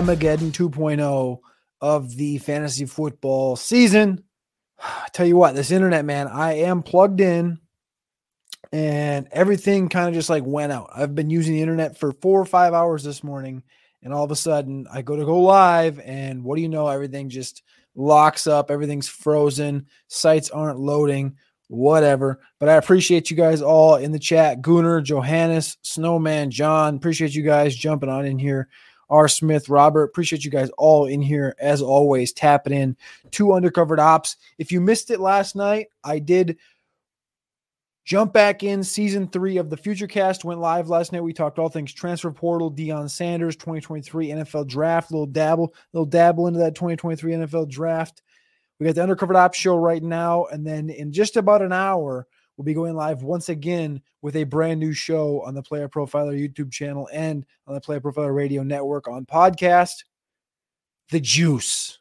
Mageddon 2.0 of the fantasy football season. I tell you what, this internet, man, I am plugged in and everything kind of just like went out. I've been using the internet for four or five hours this morning, and all of a sudden I go to go live, and what do you know? Everything just locks up, everything's frozen, sites aren't loading, whatever. But I appreciate you guys all in the chat Gunnar, Johannes, Snowman, John. Appreciate you guys jumping on in here. R. Smith, Robert, appreciate you guys all in here as always, tapping in two undercovered ops. If you missed it last night, I did Jump back in season three of the Future Cast went live last night. We talked all things transfer portal, Deion Sanders, 2023 NFL draft, little dabble, little dabble into that 2023 NFL draft. We got the Undercovered Ops show right now, and then in just about an hour, we'll be going live once again with a brand new show on the Player Profiler YouTube channel and on the Player Profiler Radio Network on podcast. The Juice.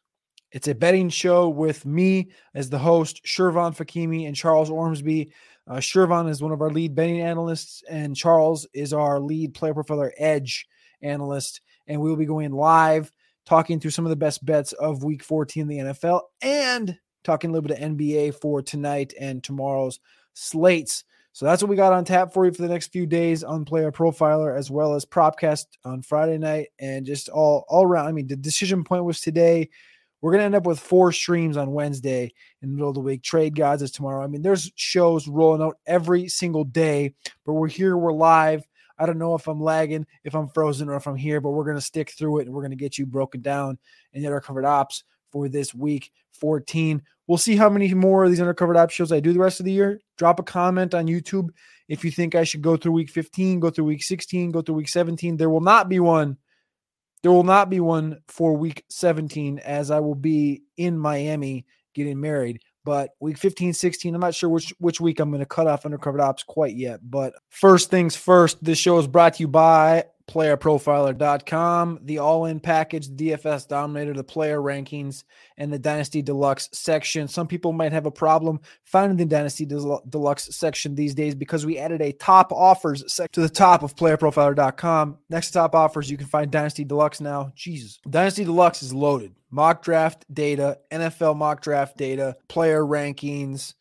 It's a betting show with me as the host, Shervon Fakimi and Charles Ormsby. Uh, Shervon is one of our lead betting analysts, and Charles is our lead player profiler edge analyst. And we will be going live, talking through some of the best bets of week 14 in the NFL and talking a little bit of NBA for tonight and tomorrow's slates. So that's what we got on tap for you for the next few days on Player Profiler, as well as Propcast on Friday night, and just all all around. I mean, the decision point was today. We're gonna end up with four streams on Wednesday in the middle of the week. Trade Gods is tomorrow. I mean, there's shows rolling out every single day, but we're here, we're live. I don't know if I'm lagging, if I'm frozen, or if I'm here, but we're gonna stick through it and we're gonna get you broken down and get our covered ops for this week 14. We'll see how many more of these undercover ops shows I do the rest of the year. Drop a comment on YouTube if you think I should go through week 15, go through week 16, go through week 17. There will not be one there will not be one for week 17 as I will be in Miami getting married. But week 15, 16, I'm not sure which which week I'm going to cut off undercover ops quite yet. But first things first, this show is brought to you by playerprofiler.com, the all in package, DFS dominator, the player rankings, and the Dynasty Deluxe section. Some people might have a problem finding the Dynasty Deluxe section these days because we added a top offers to the top of playerprofiler.com. Next to top offers, you can find Dynasty Deluxe now. Jesus. Dynasty Deluxe is loaded. Mock draft data, NFL mock draft data, player rankings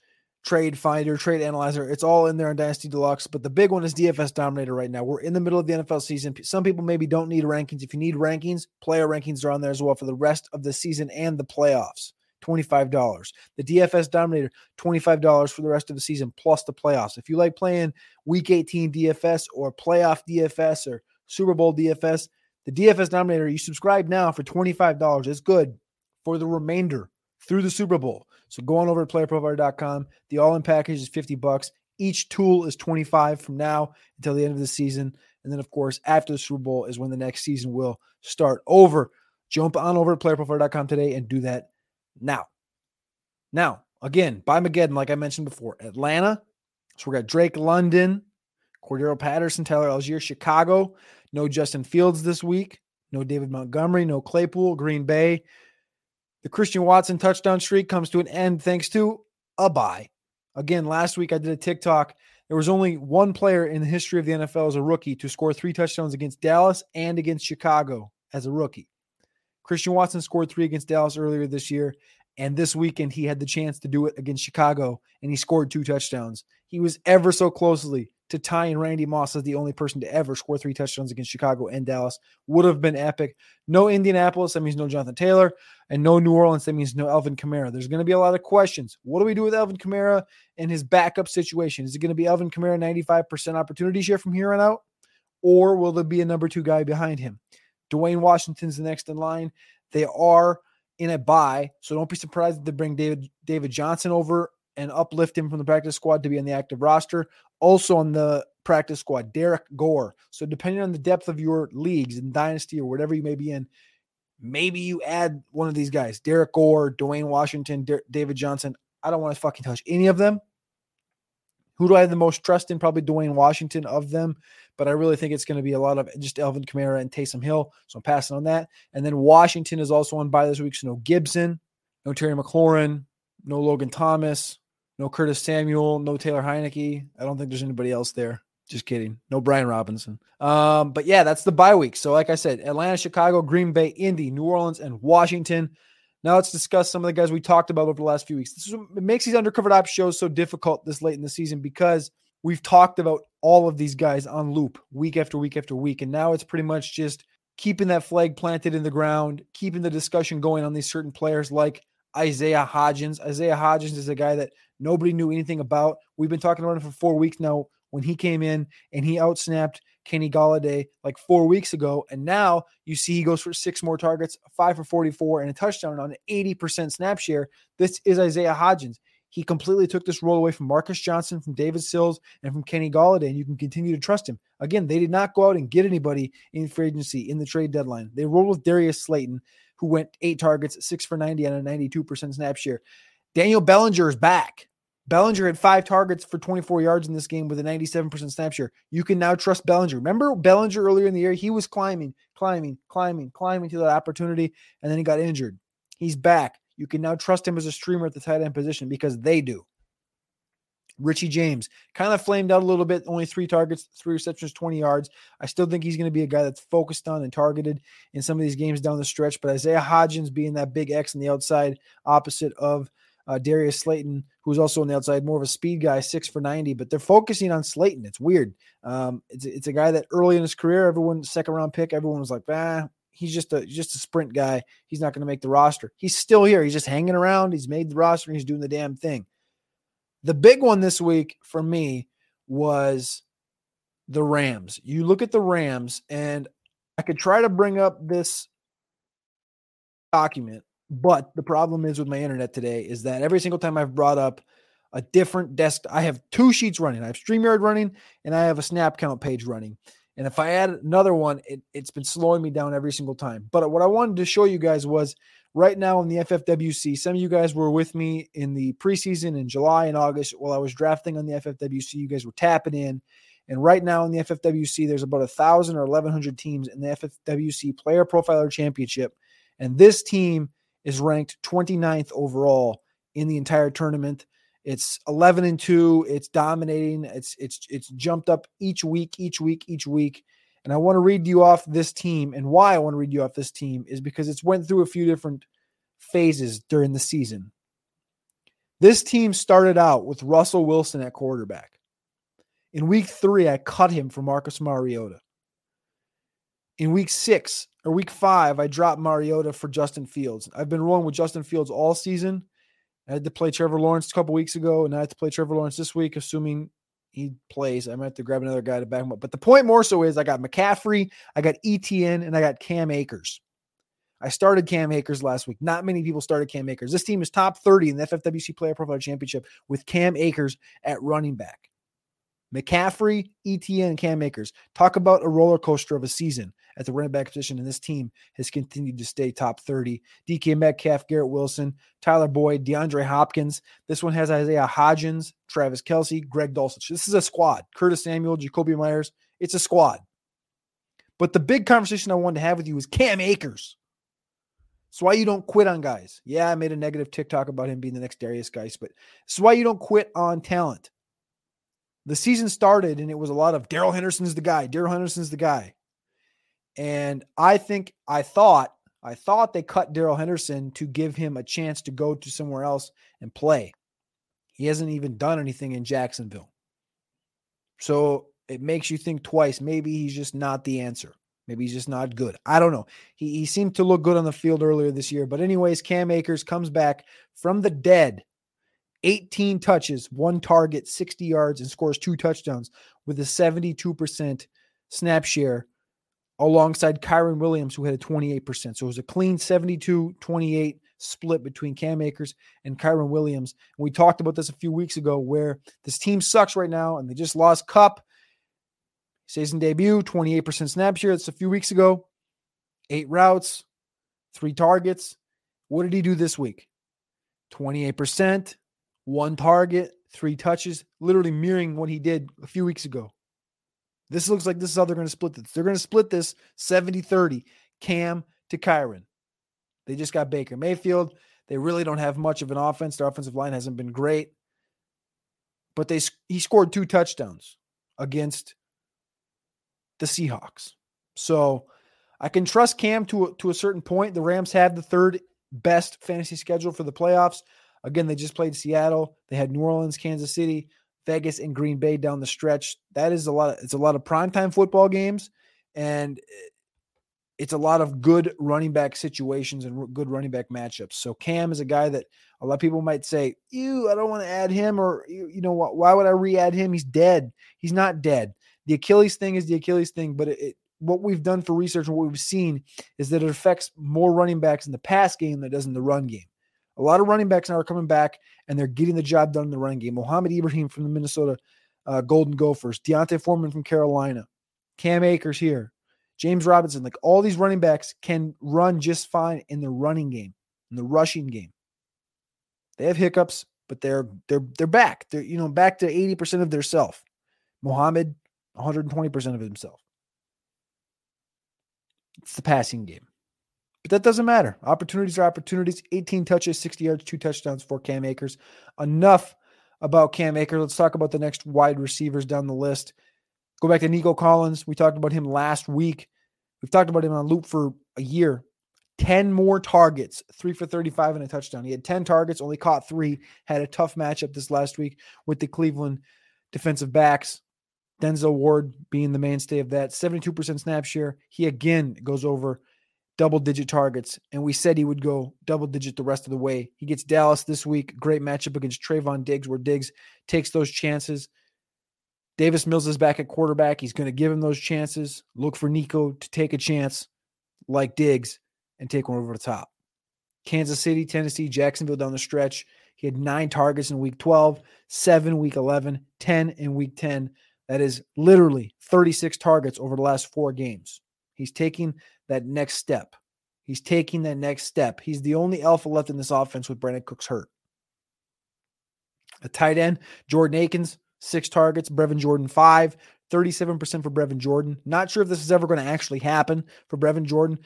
Trade Finder, Trade Analyzer. It's all in there on Dynasty Deluxe. But the big one is DFS Dominator right now. We're in the middle of the NFL season. Some people maybe don't need rankings. If you need rankings, player rankings are on there as well for the rest of the season and the playoffs. $25. The DFS Dominator, $25 for the rest of the season plus the playoffs. If you like playing week 18 DFS or playoff DFS or Super Bowl DFS, the DFS Dominator, you subscribe now for $25. It's good for the remainder through the Super Bowl. So go on over to playerprofiler.com. The all-in package is 50 bucks. Each tool is 25 from now until the end of the season. And then, of course, after the Super Bowl is when the next season will start over. Jump on over to playerprofiler.com today and do that now. Now, again, by Mageddon, like I mentioned before, Atlanta. So we got Drake London, Cordarrelle Patterson, Tyler Allgeier, Chicago. No Justin Fields this week. No David Montgomery. No Claypool. Green Bay. The Christian Watson touchdown streak comes to an end thanks to a bye. Again, last week I did a TikTok. There was only one player in the history of the NFL as a rookie to score three touchdowns against Dallas and against Chicago as a rookie. Christian Watson scored three against Dallas earlier this year, and this weekend he had the chance to do it against Chicago, and he scored two touchdowns. He was ever so closely to tying Randy Moss as the only person to ever score three touchdowns against Chicago and Dallas would have been epic. No Indianapolis, that means no Jonathan Taylor, and no New Orleans, that means no Alvin Kamara. There's going to be a lot of questions. What do we do with Alvin Kamara and his backup situation? Is it going to be Alvin Kamara 95% opportunity share from here on out? Or will there be a number two guy behind him? Dwayne Washington's the next in line. They are in a buy, so don't be surprised if they bring David David Johnson over and uplift him from the practice squad to be on the active roster. Also on the practice squad, Derrick Gore. So depending on the depth of your leagues and dynasty or whatever you may be in, maybe you add one of these guys, Derrick Gore, Dwayne Washington, D- David Johnson. I don't want to fucking touch any of them. Who do I have the most trust in? Probably Dwayne Washington of them, but I really think it's going to be a lot of just Alvin Kamara and Taysom Hill. So I'm passing on that. And then Washington is also on by this week. So no Gibson, no Terry McLaurin, no Logan Thomas, no Curtis Samuel, no Taylor Heinicke. I don't think there's anybody else there. Just kidding. No Brian Robinson. Um, but yeah, that's the bye week. So, like I said, Atlanta, Chicago, Green Bay, Indy, New Orleans, and Washington. Now let's discuss some of the guys we talked about over the last few weeks. This is makes these undercovered ops shows so difficult this late in the season because we've talked about all of these guys on loop week after week after week. And now it's pretty much just keeping that flag planted in the ground, keeping the discussion going on these certain players like Isaiah Hodgins. Isaiah Hodgins is a guy that nobody knew anything about. We've been talking about him for four weeks now when he came in and he outsnapped Kenny Golladay like four weeks ago. And now you see he goes for six more targets, five for 44, and a touchdown on an 80% snap share. This is Isaiah Hodgins. He completely took this role away from Marcus Johnson, from David Sills, and from Kenny Golladay, and you can continue to trust him. Again, they did not go out and get anybody in free agency in the trade deadline. They rolled with Darius Slayton, who went eight targets, six for 90 on a 92% snap share. Daniel Bellinger is back. Bellinger had five targets for 24 yards in this game with a 97% snap share. You can now trust Bellinger. Remember Bellinger earlier in the year? He was climbing, climbing, climbing, climbing to that opportunity, and then he got injured. He's back. You can now trust him as a streamer at the tight end position because they do. Richie James kind of flamed out a little bit, only three targets, three receptions, 20 yards. I still think he's going to be a guy that's focused on and targeted in some of these games down the stretch. But Isaiah Hodgins being that big X on the outside, opposite of uh, Darius Slayton, who's also on the outside, more of a speed guy, six for 90, but they're focusing on Slayton. It's weird. Um, it's, it's a guy that early in his career, everyone, second round pick, everyone was like, ah, he's just a just a sprint guy. He's not going to make the roster. He's still here. He's just hanging around. He's made the roster. he's doing the damn thing. The big one this week for me was the Rams. You look at the Rams, and I could try to bring up this document but the problem is with my internet today is that every single time I've brought up a different desk, I have two sheets running. I have StreamYard running and I have a snap count page running. And if I add another one, it, it's been slowing me down every single time. But what I wanted to show you guys was right now in the FFWC, some of you guys were with me in the preseason in July and August while I was drafting on the FFWC. You guys were tapping in. And right now in the FFWC, there's about a thousand or 1,100 teams in the FFWC Player Profiler Championship. And this team is ranked 29th overall in the entire tournament. It's 11 and 2. It's dominating. It's it's it's jumped up each week, each week, each week. And I want to read you off this team and why I want to read you off this team is because it's went through a few different phases during the season. This team started out with Russell Wilson at quarterback. In week 3 I cut him for Marcus Mariota. In week 6, or week five, I dropped Mariota for Justin Fields. I've been rolling with Justin Fields all season. I had to play Trevor Lawrence a couple weeks ago, and I had to play Trevor Lawrence this week, assuming he plays. I might have to grab another guy to back him up. But the point more so is I got McCaffrey, I got ETN, and I got Cam Akers. I started Cam Akers last week. Not many people started Cam Akers. This team is top 30 in the FFWC Player Profile Championship with Cam Akers at running back. McCaffrey, ETN, and Cam Akers. Talk about a roller coaster of a season at the running back position, and this team has continued to stay top 30. DK Metcalf, Garrett Wilson, Tyler Boyd, DeAndre Hopkins. This one has Isaiah Hodgins, Travis Kelce, Greg Dulcich. This is a squad. Curtis Samuel, Jakobi Meyers. It's a squad. But the big conversation I wanted to have with you is Cam Akers. It's why you don't quit on guys. Yeah, I made a negative TikTok about him being the next Derrius Guice, but it's why you don't quit on talent the season started and it was a lot of Darrell Henderson's the guy. Darrell Henderson's the guy. And I think I thought I thought they cut Darrell Henderson to give him a chance to go to somewhere else and play. He hasn't even done anything in Jacksonville. So it makes you think twice. Maybe he's just not the answer. Maybe he's just not good. I don't know. He, he seemed to look good on the field earlier this year. But, anyways, Cam Akers comes back from the dead 18 touches, one target, 60 yards, and scores two touchdowns with a 72% snap share alongside Kyren Williams, who had a 28%. So it was a clean 72 28 split between Cam Akers and Kyren Williams. And we talked about this a few weeks ago where this team sucks right now and they just lost Cup. Season debut, 28% snap share. That's a few weeks ago. Eight routes, three targets. What did he do this week? 28%, one target, three touches, literally mirroring what he did a few weeks ago. This looks like this is how they're going to split this. They're going to split this 70 30, Cam to Kyren. They just got Baker Mayfield. They really don't have much of an offense. Their offensive line hasn't been great, but they he scored two touchdowns against the Seahawks. So I can trust Cam to a, to a certain point. The Rams have the third best fantasy schedule for the playoffs. Again, they just played Seattle. They had New Orleans, Kansas City, Vegas, and Green Bay down the stretch. That is a lot. Of, it's a lot of primetime football games, and eh, it's a lot of good running back situations and good running back matchups. So Cam is a guy that a lot of people might say, "Ew, I don't want to add him," or you know, why would I re-add him? He's dead. He's not dead. The Achilles thing is the Achilles thing, but it, it, what we've done for research and what we've seen is that it affects more running backs in the pass game than it does in the run game. A lot of running backs now are coming back and they're getting the job done in the run game. Mohamed Ibrahim from the Minnesota uh, Golden Gophers, D'Onta Foreman from Carolina, Cam Akers here, James Robinson, like all these running backs can run just fine in the running game, in the rushing game. They have hiccups, but they're they're they're back. They're you know back to 80% of their self. Mohamed 120% of himself. It's the passing game. But that doesn't matter. Opportunities are opportunities. 18 touches, 60 yards, two touchdowns for Cam Akers. Enough about Cam Akers. Let's talk about the next wide receivers down the list. Go back to Nico Collins. We talked about him last week. We've talked about him on loop for a year. 10 more targets, three for 35 and a touchdown. He had 10 targets, only caught three. Had a tough matchup this last week with the Cleveland defensive backs. Denzel Ward being the mainstay of that. 72% snap share. He again goes over double digit targets, and we said he would go double digit the rest of the way. He gets Dallas this week. Great matchup against Trevon Diggs, where Diggs takes those chances. Davis Mills is back at quarterback. He's going to give him those chances. Look for Nico to take a chance like Diggs and take one over the top. Kansas City, Tennessee, Jacksonville down the stretch. He had nine targets in week 12, seven week 11, 10 in week 10. That is literally 36 targets over the last four games. He's taking that next step. He's taking that next step. He's the only alpha left in this offense with Brandin Cooks hurt. A tight end, Jordan Akins, six targets, Brevin Jordan, five, 37% for Brevin Jordan. Not sure if this is ever going to actually happen for Brevin Jordan,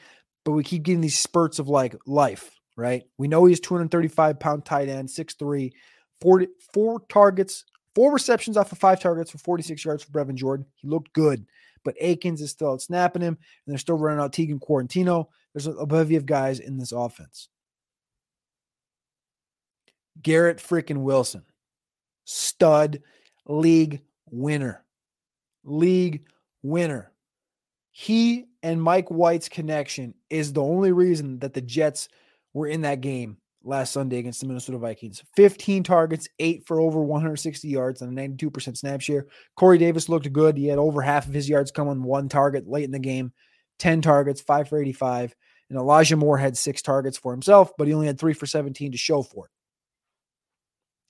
but we keep getting these spurts of like life, right? We know he's 235 pound tight end, 6'3, 40, four targets, four receptions off of five targets for 46 yards for Brevin Jordan. He looked good, but Akins is still out snapping him, and they're still running out Teagan Quitoriano. There's a, a bevy of guys in this offense. Garrett freaking Wilson, stud league winner. League winner. He and Mike White's connection is the only reason that the Jets were in that game last Sunday against the Minnesota Vikings. 15 targets, eight for over 160 yards on a 92% snap share. Corey Davis looked good. He had over half of his yards come on one target late in the game. 10 targets, five for 85. And Elijah Moore had six targets for himself, but he only had three for 17 to show for it.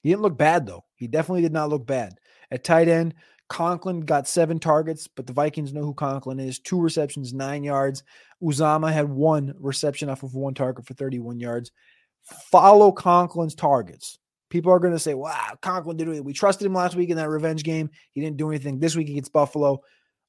He didn't look bad, though. He definitely did not look bad. At tight end, Conklin got seven targets, but the Vikings know who Conklin is. Two receptions, nine yards. Uzomah had one reception off of one target for 31 yards. Follow Conklin's targets. People are going to say, wow, Conklin did it. We trusted him last week in that revenge game. He didn't do anything. This week against Buffalo.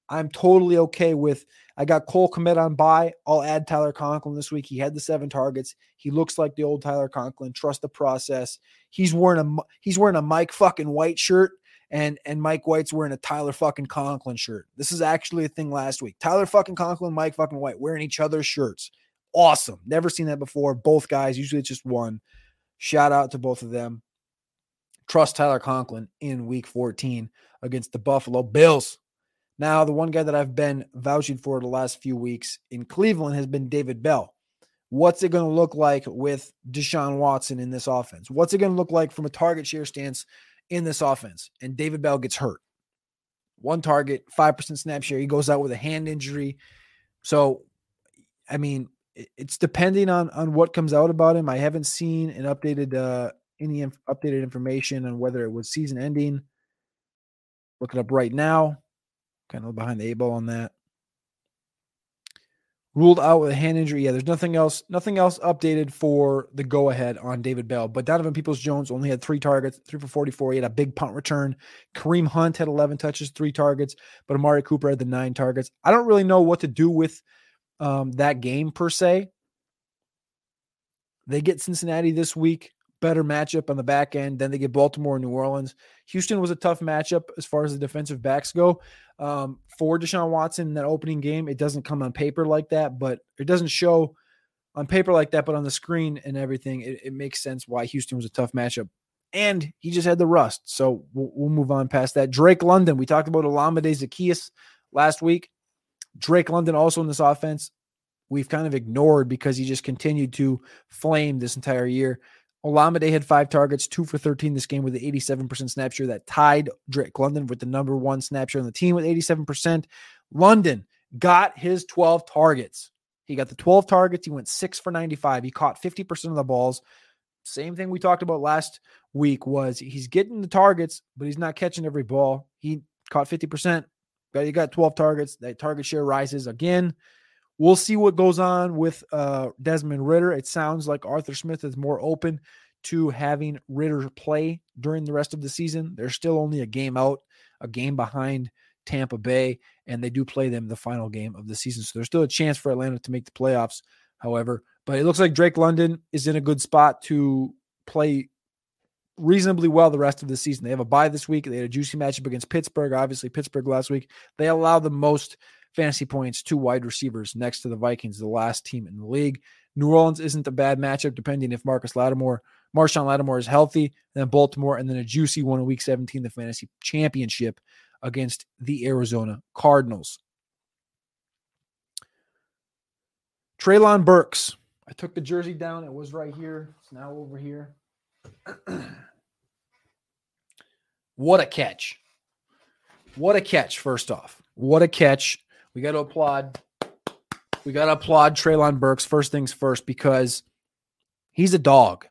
I'm totally okay with. I got Cole Kmet on by. I'll add Tyler Conklin this week. He had the seven targets. He looks like the old Tyler Conklin. Trust the process. He's wearing a he's wearing a Mike fucking White shirt, and and Mike White's wearing a Tyler fucking Conklin shirt. This is actually a thing last week. Tyler fucking Conklin, Mike fucking White wearing each other's shirts. Awesome. Never seen that before. Both guys. Usually it's just one. Shout out to both of them. Trust Tyler Conklin in Week 14 against the Buffalo Bills. Now, the one guy that I've been vouching for the last few weeks in Cleveland has been David Bell. What's it going to look like with Deshaun Watson in this offense? What's it going to look like from a target share stance in this offense? And David Bell gets hurt. One target, 5% snap share. He goes out with a hand injury. So, I mean, it's depending on on what comes out about him. I haven't seen an updated uh any inf- updated information on whether it was season ending. Look it up right now. Kind of behind the eight ball on that. Ruled out with a hand injury. Yeah, there's nothing else, nothing else updated for the go ahead on David Bell. But Donovan Peoples Jones only had three targets, three for 44. He had a big punt return. Kareem Hunt had 11 touches, three targets, but Amari Cooper had the nine targets. I don't really know what to do with um, that game per se. They get Cincinnati this week. better matchup on the back end. Then they get Baltimore and New Orleans. Houston was a tough matchup as far as the defensive backs go. Um, for Deshaun Watson in that opening game, it doesn't come on paper like that, but it doesn't show on paper like that, but on the screen and everything, it, it makes sense why Houston was a tough matchup. And he just had the rust. So we'll, we'll move on past that. Drake London, we talked about Olamide Zaccheaus last week. Drake London also in this offense, we've kind of ignored because he just continued to flame this entire year. Olamide had five targets, two for 13 this game with an 87% snap share that tied Drake London with the number one snap share on the team with 87%. London got his 12 targets. He got the 12 targets. He went six for 95. He caught 50% of the balls. Same thing we talked about last week was he's getting the targets, but he's not catching every ball. He caught 50%. He got 12 targets. That target share rises again. We'll see what goes on with uh, Desmond Ridder. It sounds like Arthur Smith is more open to having Ritter play during the rest of the season. They're still only a game out, a game behind Tampa Bay, and they do play them the final game of the season. So there's still a chance for Atlanta to make the playoffs, however. But it looks like Drake London is in a good spot to play reasonably well the rest of the season. They have a bye this week. They had a juicy matchup against Pittsburgh. Obviously, Pittsburgh last week. They allow the most fantasy points to wide receivers next to the Vikings, the last team in the league. New Orleans isn't a bad matchup, depending if Marcus Lattimore, Marshon Lattimore is healthy, then Baltimore, and then a juicy one in week 17, the fantasy championship against the Arizona Cardinals. Treylon Burks. I took the jersey down. It was right here. It's now over here. What a catch. What a catch, first off. What a catch. We got to applaud. We got to applaud Treylon Burks first things first because he's a dog.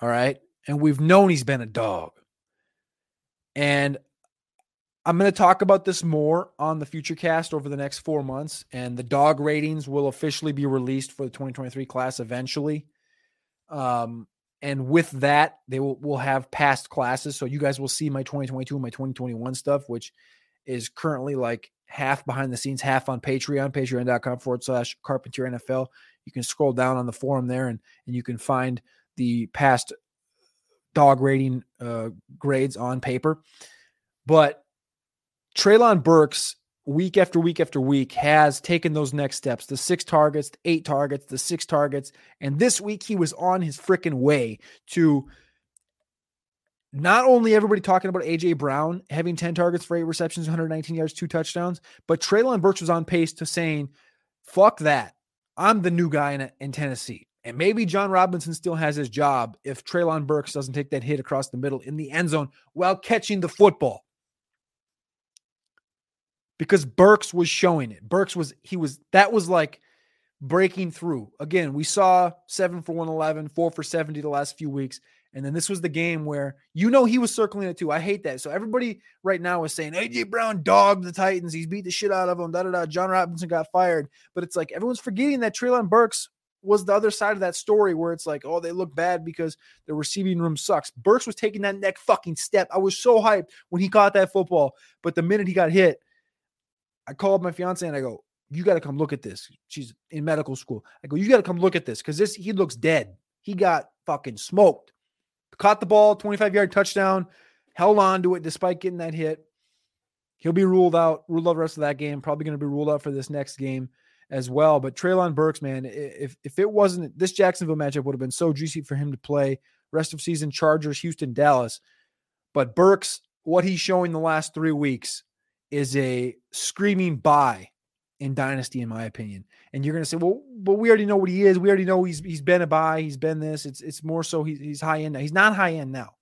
All right. And we've known he's been a dog. And I'm going to talk about this more on the future cast over the next four months. And the dog ratings will officially be released for the 2023 class eventually. Um, and with that, they will will have past classes. So you guys will see my 2022 and my 2021 stuff, which is currently like half behind the scenes, half on Patreon, patreon.com forward slash carpentier NFL. You can scroll down on the forum there and, and you can find the past dog rating uh, grades on paper. But Treylon Burks, week after week after week, has taken those next steps the six targets, the eight targets, the six targets. And this week, he was on his freaking way to not only everybody talking about AJ Brown having 10 targets for eight receptions, 119 yards, two touchdowns, but Treylon Burks was on pace to saying, fuck that. I'm the new guy in, in Tennessee. And maybe Jon Robinson still has his job if Treylon Burks doesn't take that hit across the middle in the end zone while catching the football. Because Burks was showing it. Burks was, he was, that was like breaking through. Again, we saw seven for 111, four for 70 the last few weeks. And then this was the game where you know he was circling it too. I hate that. So everybody right now is saying AJ Brown dogged the Titans. He's beat the shit out of them. Da da da. Jon Robinson got fired. But it's like everyone's forgetting that Treylon Burks was the other side of that story where it's like, oh, they look bad because the receiving room sucks. Burks was taking that neck fucking step. I was so hyped when he caught that football. But the minute he got hit, I called my fiance and I go, you got to come look at this. She's in medical school. I go, you got to come look at this because this he looks dead. He got fucking smoked caught the ball, 25 yard touchdown, held on to it despite getting that hit. He'll be ruled out, ruled out the rest of that game. Probably going to be ruled out for this next game as well. But Treylon Burks, man, if if it wasn't this Jacksonville matchup would have been so juicy for him to play rest of season Chargers, Houston, Dallas. But Burks, what he's showing the last three weeks is a screaming buy in dynasty, in my opinion. And you're going to say, well, but we already know what he is. We already know he's he's been a buy. He's been this. It's it's more so he's he's high end now. He's not high end now.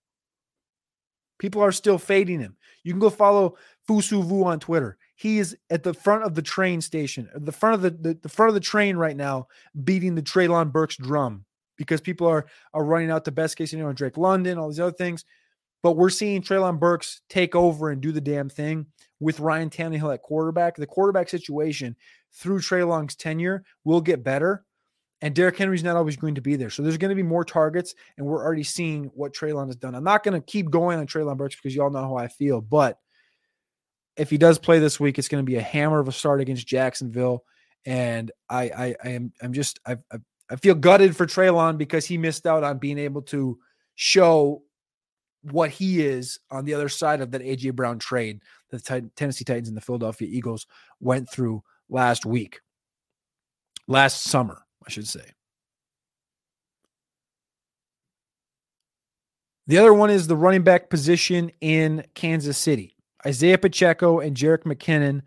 People are still fading him. You can go follow Fusu Vu on Twitter. He is at the front of the train station, the front of the, the, the front of the train right now, beating the Treylon Burks drum because people are are running out the best case scenario, Drake London, all these other things. But we're seeing Treylon Burks take over and do the damn thing with Ryan Tannehill at quarterback. The quarterback situation through Treylon's tenure will get better. And Derrick Henry's not always going to be there. So there's going to be more targets, and we're already seeing what Treylon has done. I'm not going to keep going on Treylon Burks because you all know how I feel. But if he does play this week, it's going to be a hammer of a start against Jacksonville. And I I, I am I'm just I, I I feel gutted for Treylon because he missed out on being able to show what he is on the other side of that AJ Brown trade that the Tennessee Titans and the Philadelphia Eagles went through last week, last summer, I should say. The other one is the running back position in Kansas City. Isaiah Pacheco and Jerick McKinnon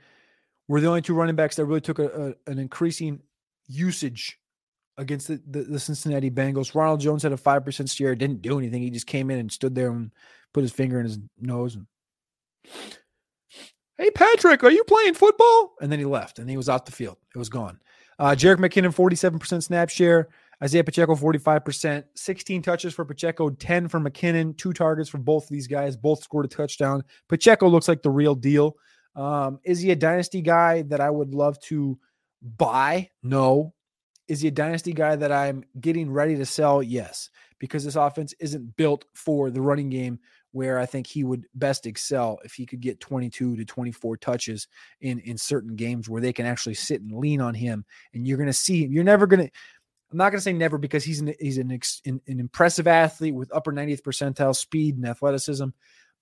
were the only two running backs that really took a, a, an increasing usage against the, the, the, Cincinnati Bengals. Ronald Jones had a 5% share, didn't do anything. He just came in and stood there and put his finger in his nose and Hey Patrick, are you playing football? And then he left and he was off the field. It was gone. Uh Jerick McKinnon, 47% snap share. Isaiah Pacheco, 45%, 16 touches for Pacheco, 10 for McKinnon, two targets for both of these guys. Both scored a touchdown. Pacheco looks like the real deal. Um, is he a dynasty guy that I would love to buy? No. Is he a dynasty guy that I'm getting ready to sell? Yes, because this offense isn't built for the running game where I think he would best excel if he could get 22 to 24 touches in in certain games where they can actually sit and lean on him and you're going to see him. you're never going to I'm not going to say never because he's an he's an, an, an impressive athlete with upper 90th percentile speed and athleticism,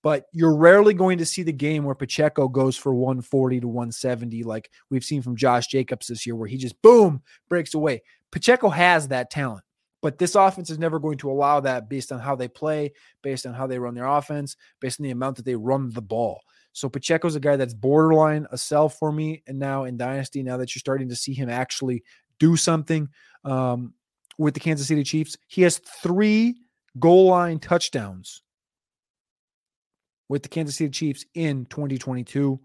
but you're rarely going to see the game where Pacheco goes for 140 to 170 like we've seen from Josh Jacobs this year where he just boom breaks away. Pacheco has that talent. But this offense is never going to allow that based on how they play, based on how they run their offense, based on the amount that they run the ball. So Pacheco's a guy that's borderline a sell for me. And now in Dynasty, now that you're starting to see him actually do something um, with the Kansas City Chiefs. He has three goal line touchdowns with the Kansas City Chiefs in 2022.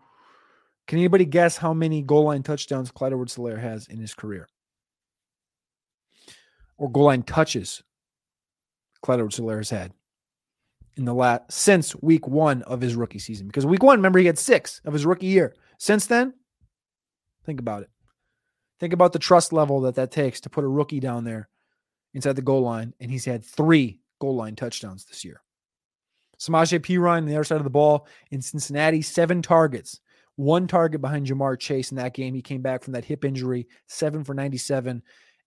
Can anybody guess how many goal line touchdowns Clyde Edwards Helaire has in his career? Or goal line touches Clyde Edwards Helaire has had in the last since week one of his rookie season. Because week one, remember, he had six of his rookie year. Since then, think about it. Think about the trust level that that takes to put a rookie down there inside the goal line, and he's had three goal line touchdowns this year. Samaje Perine on the other side of the ball in Cincinnati, seven targets, one target behind Ja'Marr Chase in that game. He came back from that hip injury, seven for 97,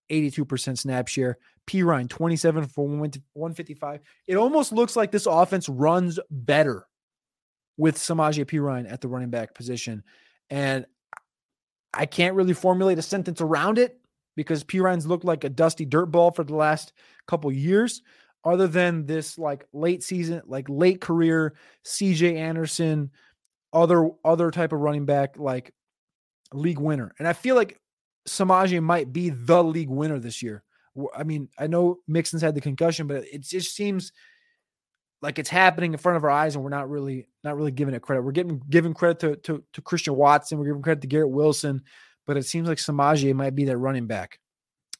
82% snap share. Perine, 27 for 155. It almost looks like this offense runs better with Samaje Perine at the running back position. And I can't really formulate a sentence around it because Perine's looked like a dusty dirt ball for the last couple years, other than this like late season, like late career CJ Anderson, other other type of running back like league winner. And I feel like Samaje might be the league winner this year. I mean, I know Mixon's had the concussion, but it just seems like it's happening in front of our eyes and we're not really not really giving it credit. We're getting giving credit to, to, to Christian Watson, we're giving credit to Garrett Wilson, but it seems like Samaje might be that running back.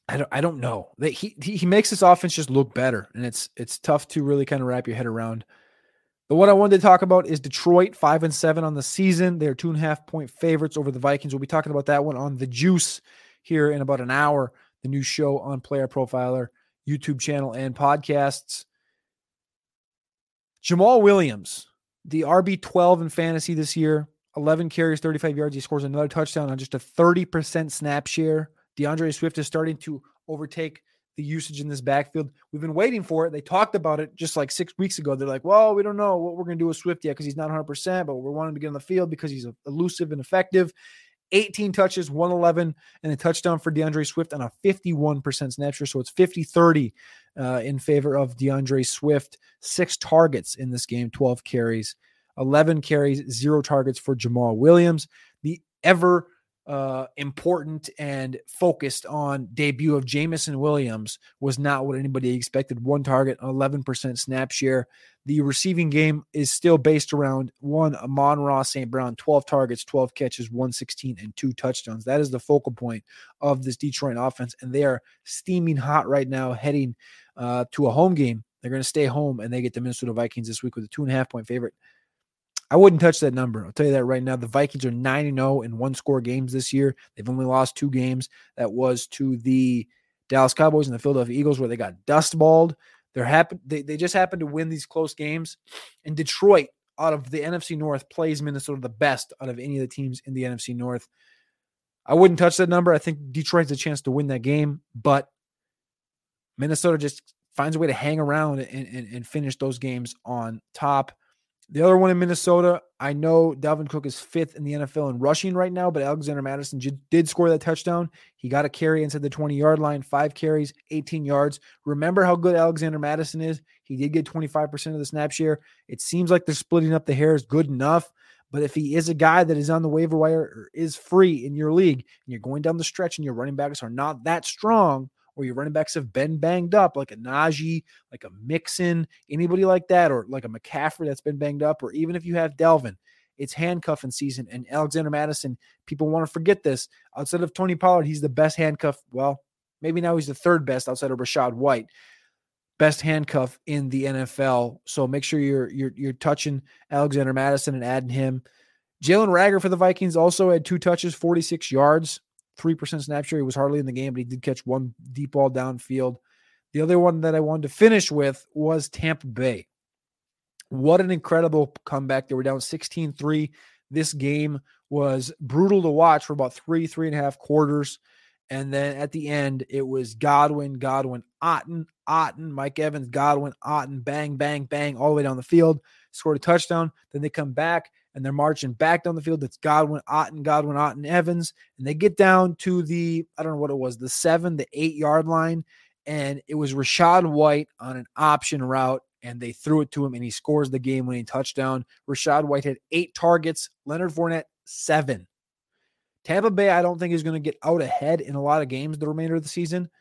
I don't I don't know. That he he makes this offense just look better and it's it's tough to really kind of wrap your head around. The one I wanted to talk about is Detroit, five and seven on the season. They're two and a half point favorites over the Vikings. We'll be talking about that one on the Juice here in about an hour. The new show on Player Profiler, YouTube channel, and podcasts. Jamaal Williams, the RB12 in fantasy this year, 11 carries, 35 yards. He scores another touchdown on just a 30% snap share. D'Andre Swift is starting to overtake the usage in this backfield. We've been waiting for it. They talked about it just like six weeks ago. They're like, well, we don't know what we're going to do with Swift yet because he's not 100%, but we're wanting to get on the field because he's elusive and effective. 18 touches, 111, and a touchdown for D'Andre Swift on a 51% snap share. So it's 50 30 uh, in favor of D'Andre Swift. Six targets in this game, 12 carries, 11 carries, zero targets for Jamaal Williams. The ever uh, important and focused on debut of Jameson Williams was not what anybody expected. One target, 11% snap share. The receiving game is still based around one Amon-Ra St. Brown, 12 targets, 12 catches, 116, and two touchdowns. That is the focal point of this Detroit offense. And they are steaming hot right now, heading uh, to a home game. They're going to stay home and they get the Minnesota Vikings this week with a two and a half point favorite. I wouldn't touch that number. I'll tell you that right now. The Vikings are 9 0 in one score games this year. They've only lost two games. That was to the Dallas Cowboys and the Philadelphia Eagles, where they got dustballed. They're happen they, they just happened to win these close games. And Detroit, out of the NFC North, plays Minnesota the best out of any of the teams in the NFC North. I wouldn't touch that number. I think Detroit has a chance to win that game, but Minnesota just finds a way to hang around and, and, and finish those games on top. The other one in Minnesota, I know Dalvin Cook is fifth in the NFL in rushing right now, but Alexander Mattison did score that touchdown. He got a carry inside the 20 yard line, five carries, 18 yards. Remember how good Alexander Mattison is? He did get 25% of the snap share. It seems like they're splitting up the hairs good enough. But if he is a guy that is on the waiver wire or is free in your league and you're going down the stretch and your running backs are not that strong, or your running backs have been banged up, like a Najee, like a Mixon, anybody like that, or like a McCaffrey that's been banged up, or even if you have Dalvin, it's handcuffing season. And Alexander Mattison, people want to forget this. Outside of Tony Pollard, he's the best handcuff. Well, maybe now he's the third best outside of Rachaad White. Best handcuff in the NFL. So make sure you're you're you're touching Alexander Mattison and adding him. Jalen Reagor for the Vikings also had two touches, 46 yards. 3% snap share. He was hardly in the game, but he did catch one deep ball downfield. The other one that I wanted to finish with was Tampa Bay. What an incredible comeback. They were down 16 3. This game was brutal to watch for about three, three and a half quarters. And then at the end, it was Godwin, Godwin, Otton, Otton, Mike Evans, Godwin, Otton, bang, bang, bang, all the way down the field. Scored a touchdown. Then they come back and they're marching back down the field. It's Godwin, Otton, Godwin, Otton, Evans. And they get down to the, I don't know what it was, the seven, the eight yard line. And it was Rachaad White on an option route. And they threw it to him and he scores the game winning touchdown. Rachaad White had eight targets, Leonard Fournette, seven. Tampa Bay, I don't think is going to get out ahead in a lot of games the remainder of the season.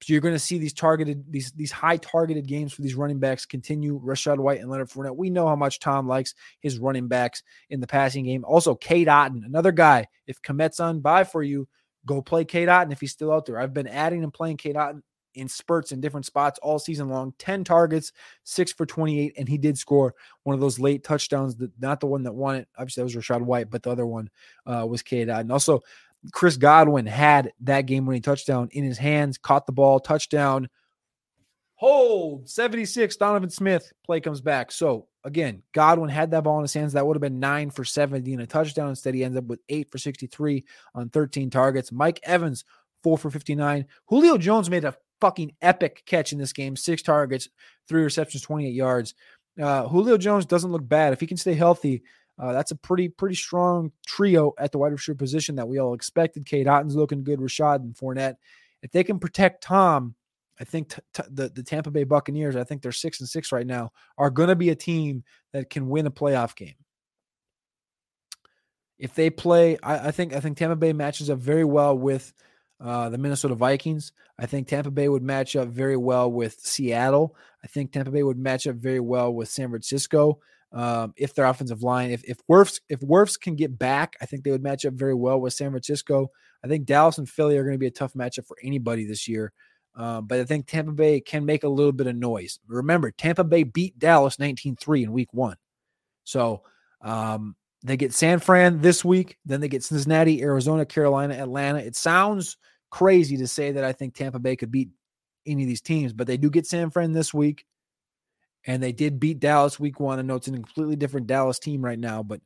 So you're going to see these targeted, these these high targeted games for these running backs continue. Rachaad White and Leonard Fournette. We know how much Tom likes his running backs in the passing game. Also, Cade Otton, another guy. If Kmet's on by for you, go play Cade Otton if he's still out there. I've been adding and playing Cade Otton in spurts in different spots all season long. 10 targets, six for 28, and he did score one of those late touchdowns. That not the one that won it. Obviously, that was Rachaad White, but the other one uh, was Cade Otton. Also, Chris Godwin had that game winning touchdown in his hands, caught the ball, touchdown. Hold 76. Donovan Smith play comes back. So again, Godwin had that ball in his hands. That would have been nine for 70 and a touchdown. Instead, he ends up with eight for 63 on 13 targets. Mike Evans, four for 59. Julio Jones made a fucking epic catch in this game. Six targets, three receptions, 28 yards. Uh, Julio Jones doesn't look bad. If he can stay healthy, uh, that's a pretty pretty strong trio at the wide receiver position that we all expected. Cade Otton's looking good, Rachaad and Fournette. If they can protect Tom, I think t- t- the the Tampa Bay Buccaneers, I think they're six and six right now, are going to be a team that can win a playoff game. If they play, I, I think I think Tampa Bay matches up very well with uh, the Minnesota Vikings. I think Tampa Bay would match up very well with Seattle. I think Tampa Bay would match up very well with San Francisco um, if their offensive line, if if Wirfs if Wirfs can get back, I think they would match up very well with San Francisco. I think Dallas and Philly are going to be a tough matchup for anybody this year. Uh, but I think Tampa Bay can make a little bit of noise. Remember, Tampa Bay beat Dallas 19-3 in week one. So um, they get San Fran this week, then they get Cincinnati, Arizona, Carolina, Atlanta. It sounds crazy to say that I think Tampa Bay could beat any of these teams, but they do get San Fran this week and they did beat Dallas week one. I know it's a completely different Dallas team right now, but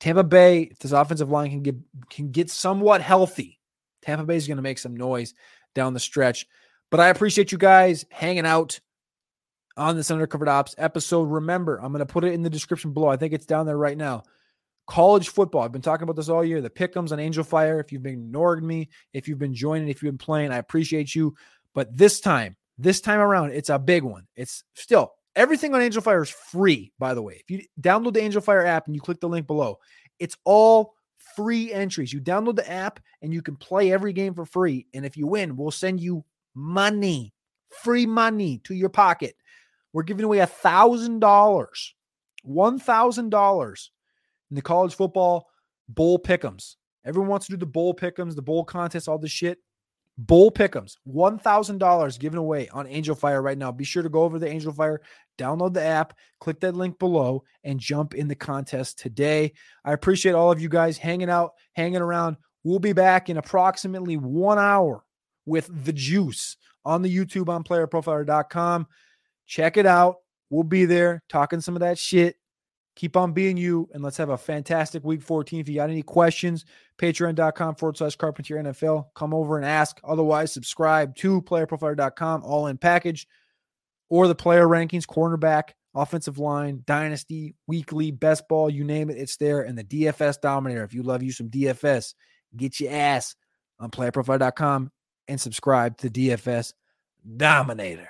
Tampa Bay, if this offensive line can get can get somewhat healthy, Tampa Bay is going to make some noise down the stretch. But I appreciate you guys hanging out on this Undercovered Ops episode. Remember, I'm going to put it in the description below. I think it's down there right now. College football. I've been talking about this all year. The pickums on Angel Fire. If you've been ignoring me, if you've been joining, if you've been playing, I appreciate you. But this time, this time around, it's a big one. It's still everything on Angel Fire is free, by the way. If you download the Angel Fire app and you click the link below, it's all free entries. You download the app and you can play every game for free. And if you win, we'll send you money, free money to your pocket. We're giving away a thousand dollars, one thousand dollars in the college football bowl pickums. Everyone wants to do the bowl pickums, the bowl contest, all this shit. Bowl pickums, $1,000 given away on Angel Fire right now. Be sure to go over to Angel Fire, download the app, click that link below, and jump in the contest today. I appreciate all of you guys hanging out, hanging around. We'll be back in approximately one hour with the juice on the YouTube on playerprofiler.com. Check it out. We'll be there talking some of that shit. Keep on being you, and let's have a fantastic week 14. If you got any questions, patreon.com forward slash carpentier NFL. Come over and ask. Otherwise, subscribe to playerprofiler.com, all in package, or the player rankings, cornerback, offensive line, dynasty, weekly, best ball, you name it, it's there. And the DFS Dominator. If you love you some DFS, get your ass on playerprofiler.com and subscribe to DFS Dominator.